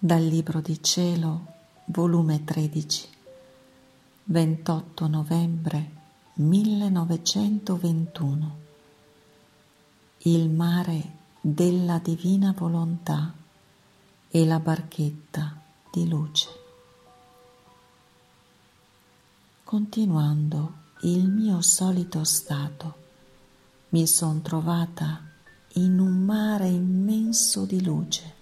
Dal Libro di Cielo, volume 13, 28 novembre 1921. Il mare della divina volontà e la barchetta di luce. Continuando il mio solito stato, mi son trovata in un mare immenso di luce.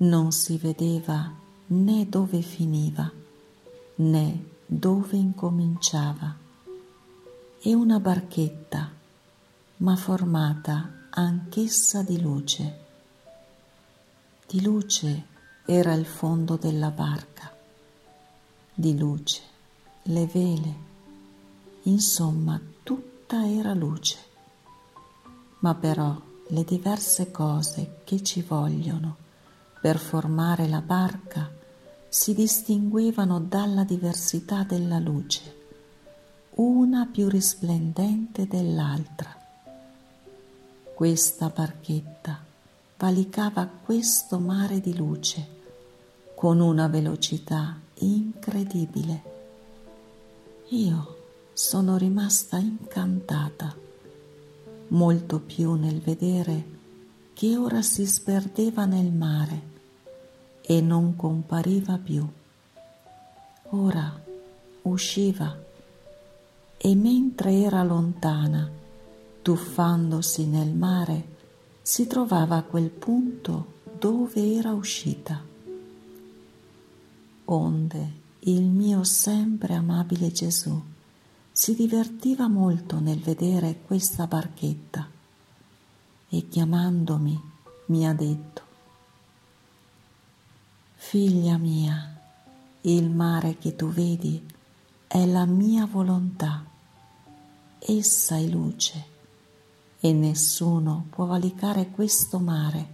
Non si vedeva né dove finiva né dove incominciava e una barchetta, ma formata anch'essa di luce. Di luce era il fondo della barca, di luce le vele, insomma tutta era luce. Ma però le diverse cose che ci vogliono per formare la barca si distinguevano dalla diversità della luce, una più risplendente dell'altra. Questa barchetta valicava questo mare di luce con una velocità incredibile io sono rimasta incantata, molto più nel vedere che ora si sperdeva nel mare e non compariva più. Ora usciva e mentre era lontana, tuffandosi nel mare, si trovava a quel punto dove era uscita. Onde il mio sempre amabile Gesù si divertiva molto nel vedere questa barchetta e chiamandomi mi ha detto, Figlia mia, il mare che tu vedi è la mia volontà, essa è luce e nessuno può valicare questo mare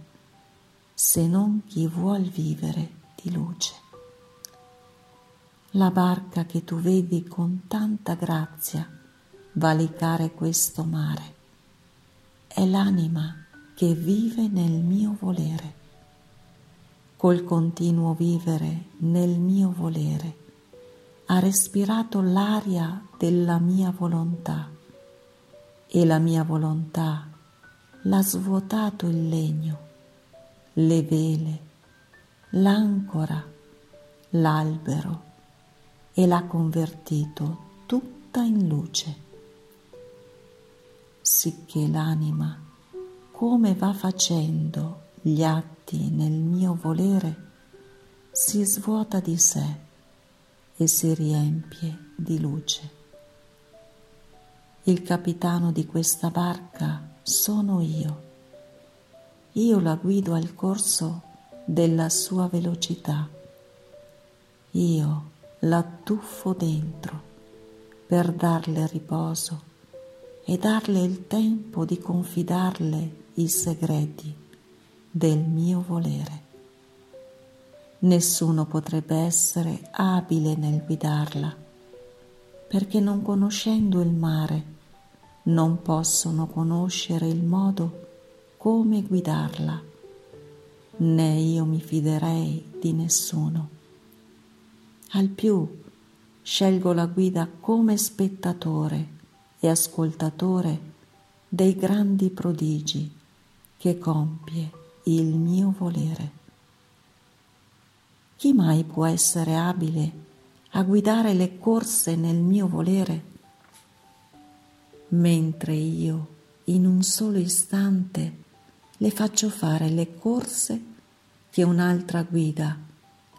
se non chi vuol vivere di luce la barca che tu vedi con tanta grazia valicare questo mare. È l'anima che vive nel mio volere. Col continuo vivere nel mio volere. Ha respirato l'aria della mia volontà e la mia volontà l'ha svuotato il legno, le vele, l'ancora, l'albero e l'ha convertito tutta in luce, sicché l'anima, come va facendo gli atti nel mio volere, si svuota di sé e si riempie di luce. Il capitano di questa barca sono io. Io la guido al corso della sua velocità. Io la tuffo dentro per darle riposo e darle il tempo di confidarle i segreti del mio volere. Nessuno potrebbe essere abile nel guidarla, perché non conoscendo il mare non possono conoscere il modo come guidarla, né io mi fiderei di nessuno. Al più scelgo la guida come spettatore e ascoltatore dei grandi prodigi che compie il mio volere. Chi mai può essere abile a guidare le corse nel mio volere? Mentre io in un solo istante le faccio fare le corse che un'altra guida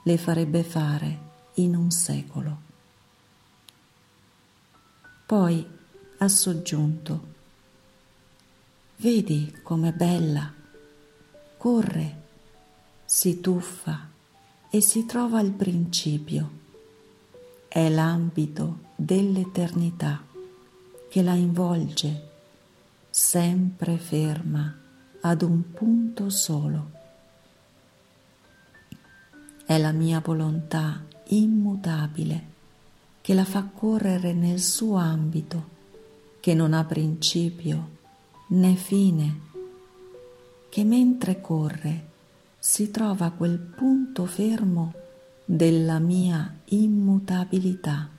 le farebbe fare in un secolo. Poi ha soggiunto, vedi com'è bella, corre, si tuffa e si trova al principio. È l'ambito dell'eternità che la involge, sempre ferma ad un punto solo. È la mia volontà immutabile che la fa correre nel suo ambito, che non ha principio né fine, che mentre corre si trova quel punto fermo della mia immutabilità.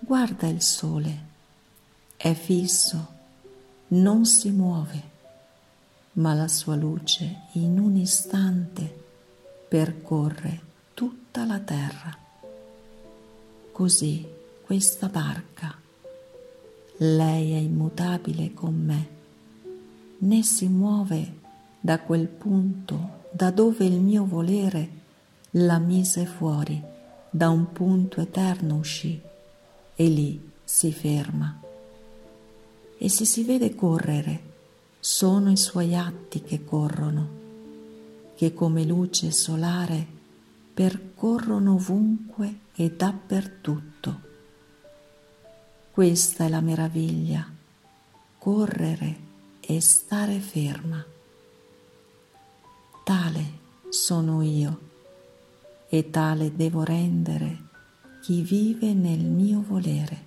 Guarda il sole, è fisso, non si muove, ma la sua luce in un istante percorre tutta la terra. Così questa barca, lei è immutabile con me, né si muove da quel punto da dove il mio volere la mise fuori, da un punto eterno uscì e lì si ferma. E se si vede correre, sono i suoi atti che corrono, che come luce solare percorrono ovunque e dappertutto. Questa è la meraviglia, correre e stare ferma. Tale sono io e tale devo rendere chi vive nel mio volere.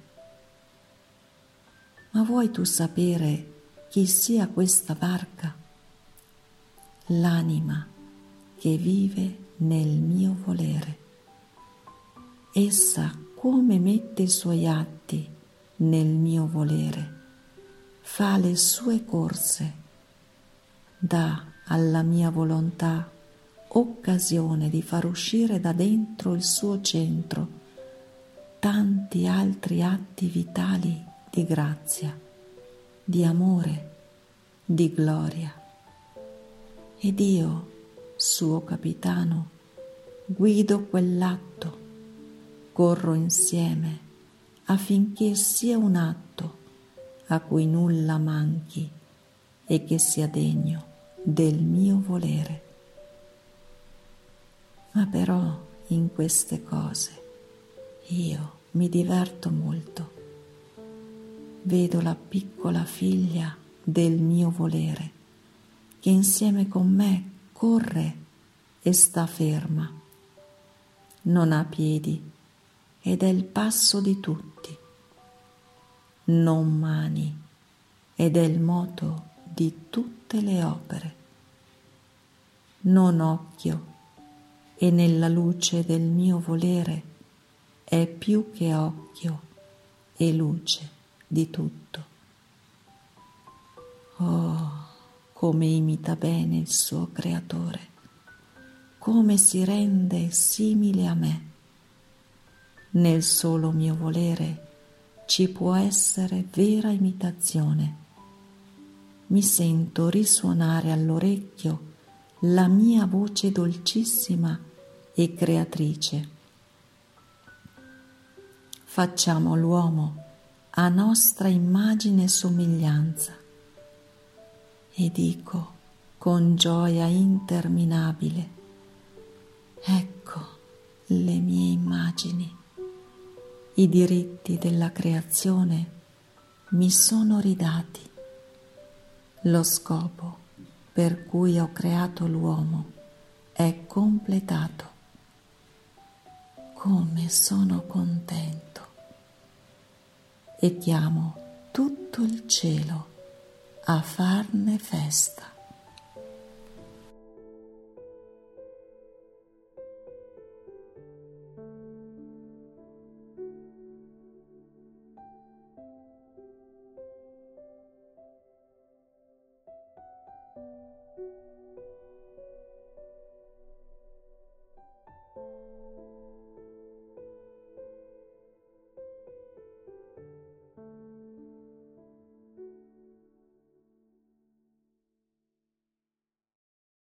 Ma vuoi tu sapere chi sia questa barca? L'anima che vive nel mio volere. Essa come mette i suoi atti nel mio volere, fa le sue corse, dà alla mia volontà occasione di far uscire da dentro il suo centro tanti altri atti vitali di grazia, di amore, di gloria. Ed io, suo capitano, guido quell'atto, corro insieme affinché sia un atto a cui nulla manchi e che sia degno del mio volere. Ma però in queste cose io mi diverto molto. Vedo la piccola figlia del mio volere che insieme con me corre e sta ferma. Non ha piedi ed è il passo di tutti. Non mani ed è il moto di tutte le opere. Non occhio e nella luce del mio volere è più che occhio e luce di tutto. Oh, come imita bene il suo creatore, come si rende simile a me. Nel solo mio volere ci può essere vera imitazione. Mi sento risuonare all'orecchio la mia voce dolcissima e creatrice. Facciamo l'uomo a nostra immagine e somiglianza e dico con gioia interminabile, ecco le mie immagini, i diritti della creazione mi sono ridati, lo scopo per cui ho creato l'uomo è completato. Come sono contento e chiamo tutto il cielo a farne festa.